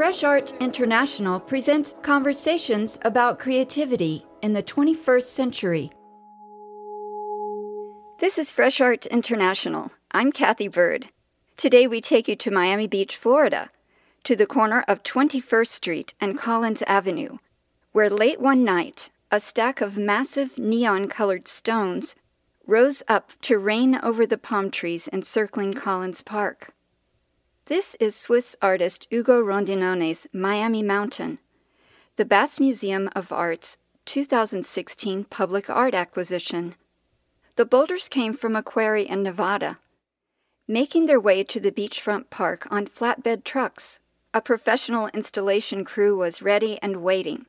Fresh Art International presents conversations about creativity in the 21st century. This is Fresh Art International. I'm Cathy Byrd. Today we take you to Miami Beach, Florida, to the corner of 21st Street and Collins Avenue, where late one night a stack of massive neon colored stones rose up to reign over the palm trees encircling Collins Park. This is Swiss artist Ugo Rondinone's Miami Mountain, the Bass Museum of Art's 2016 public art acquisition. The boulders came from a quarry in Nevada. Making their way to the beachfront park on flatbed trucks, a professional installation crew was ready and waiting.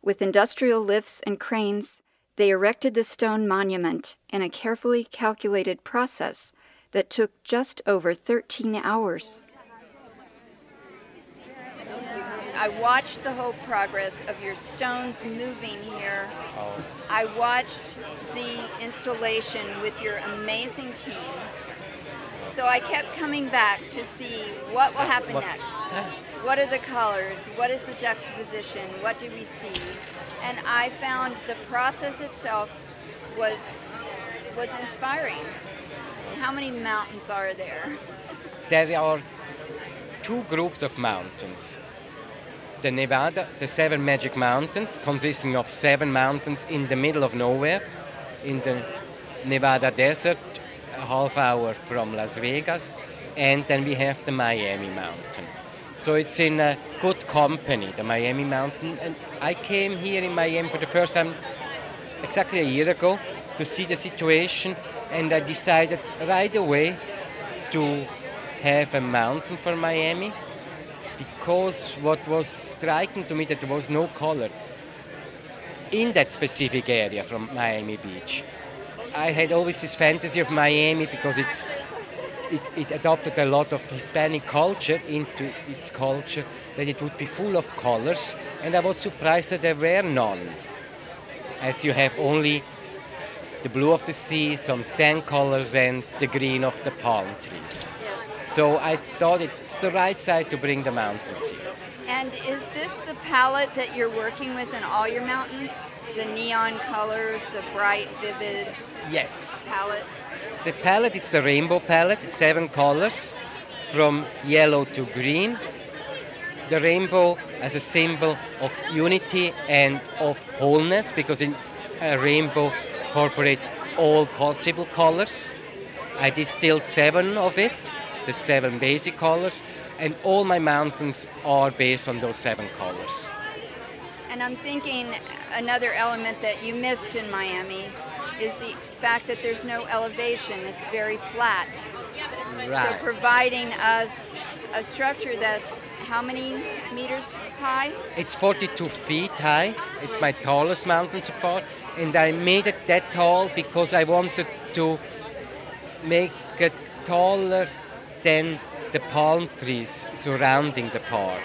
With industrial lifts and cranes, they erected the stone monument in a carefully calculated process that took just over 13 hours. I watched the whole progress of your stones moving here. Oh. I watched the installation with your amazing team. So I kept coming back to see what will happen what? next. What are the colors? What is the juxtaposition? What do we see? And I found the process itself was was inspiring. How many mountains are there? There are two groups of mountains the Nevada, the seven magic mountains, consisting of seven mountains in the middle of nowhere, in the Nevada desert, a half hour from Las Vegas, and then we have the Miami mountain. So it's in a good company, the Miami mountain. And I came here in Miami for the first time exactly a year ago to see the situation, and I decided right away to have a mountain for Miami because what was striking to me that there was no color in that specific area from Miami Beach. I had always this fantasy of Miami because it's it, it, adopted a lot of Hispanic culture into its culture, that it would be full of colors, and I was surprised that there were none, as you have only the blue of the sea, some sand colors, and the green of the palm trees. So I thought it's the right side to bring the mountains here. And is this the palette that you're working with in all your mountains? The neon colors, the bright, vivid yes. palette? The palette, it's a rainbow palette, seven colors from yellow to green. The rainbow as a symbol of unity and of wholeness because in a rainbow incorporates all possible colors. I distilled seven of it the seven basic colors, and all my mountains are based on those seven colors. And I'm thinking another element that you missed in Miami is the fact that there's no elevation, it's very flat. Right. So providing us a structure that's how many meters high? It's 42 feet high. It's my tallest mountain so far. And I made it that tall because I wanted to make it taller than the palm trees surrounding the park.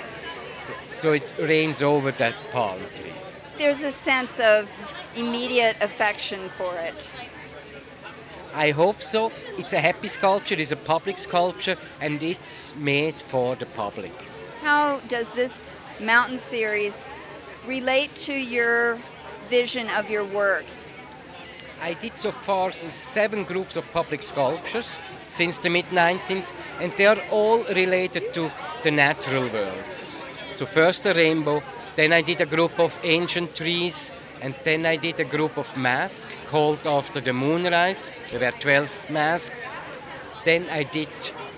So it reigns over that palm trees. There's a sense of immediate affection for it. I hope so. It's a happy sculpture, it's a public sculpture, and it's made for the public. How does this mountain series relate to your vision of your work? I did so far seven groups of public sculptures since the mid 19th, and they are all related to the natural worlds. So, first a rainbow, then I did a group of ancient trees, and then I did a group of masks called after the moonrise. There were 12 masks. Then I did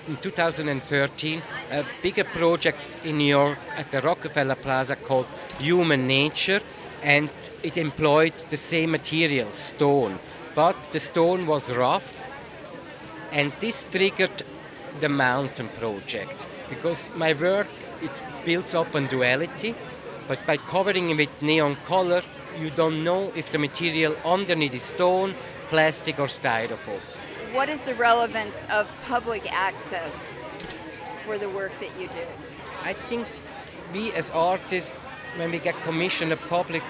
in 2013 a bigger project in New York at the Rockefeller Plaza called Human Nature, and it employed the same material, stone. But the stone was rough and this triggered the mountain project because my work it builds up on duality, but by covering it with neon color, you don't know if the material underneath is stone, plastic, or styrofoam. What is the relevance of public access for the work that you do? I think we as artists, when we get commissioned a public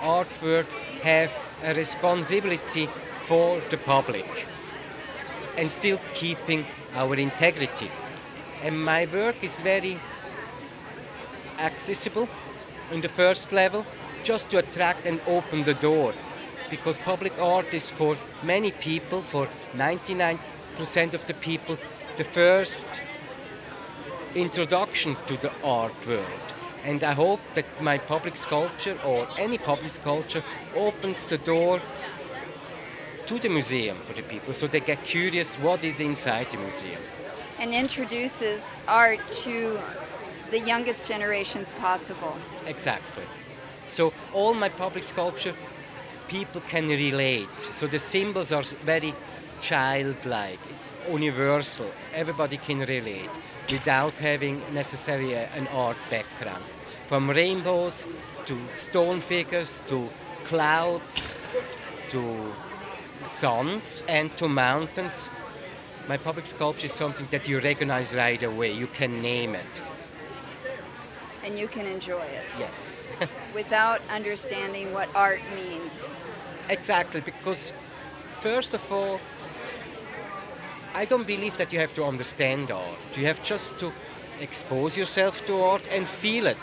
artwork, have a responsibility for the public and still keeping our integrity. And my work is very accessible in the first level, just to attract and open the door. Because public art is for many people, for 99% of the people, the first introduction to the art world. And I hope that my public sculpture or any public sculpture opens the door to the museum for the people so they get curious what is inside the museum. And introduces art to the youngest generations possible. Exactly. So all my public sculpture people can relate. So the symbols are very childlike, universal. Everybody can relate without having necessarily a, an art background. From rainbows to stone figures to clouds to suns and to mountains. My public sculpture is something that you recognize right away. You can name it. And you can enjoy it. Yes. without understanding what art means. Exactly, because first of all, I don't believe that you have to understand art. You have just to expose yourself to art and feel it.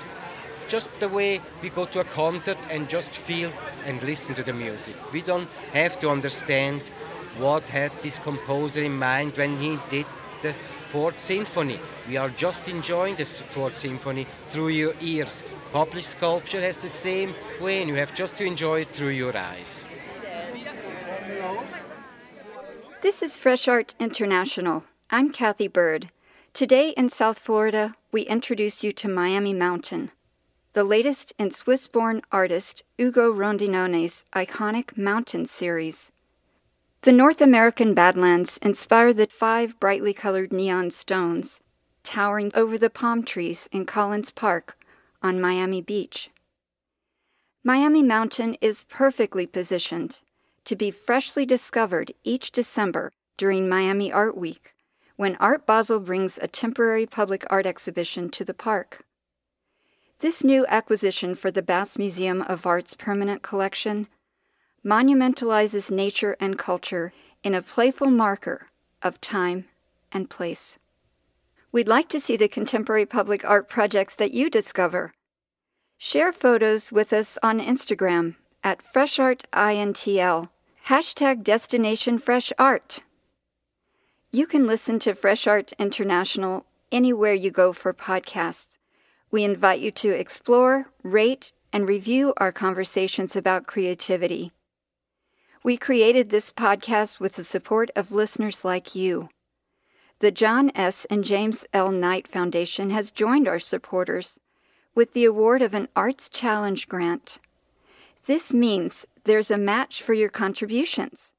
Just the way we go to a concert and just feel and listen to the music. We don't have to understand what had this composer in mind when he did the Fourth Symphony. We are just enjoying the Fourth Symphony through your ears. Public sculpture has the same way, and you have just to enjoy it through your eyes. This is Fresh Art International. I'm Cathy Byrd. Today in South Florida, we introduce you to Miami Mountain, the latest in Swiss born artist Ugo Rondinone's iconic Mountain series. The North American Badlands inspire the five brightly colored neon stones towering over the palm trees in Collins Park on Miami Beach. Miami Mountain is perfectly positioned to be freshly discovered each December during Miami Art Week, when Art Basel brings a temporary public art exhibition to the park. This new acquisition for the Bass Museum of Art's permanent collection monumentalizes nature and culture in a playful marker of time and place. We'd like to see the contemporary public art projects that you discover. Share photos with us on Instagram at FreshArtINTL Hashtag Destination Fresh Art. You can listen to Fresh Art International anywhere you go for podcasts. We invite you to explore, rate, and review our conversations about creativity. We created this podcast with the support of listeners like you. The John S. and James L. Knight Foundation has joined our supporters with the award of an Arts Challenge grant. This means there's a match for your contributions.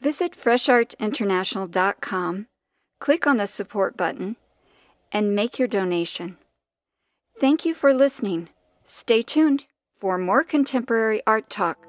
Visit freshartinternational.com, click on the support button, and make your donation. Thank you for listening. Stay tuned for more contemporary art talk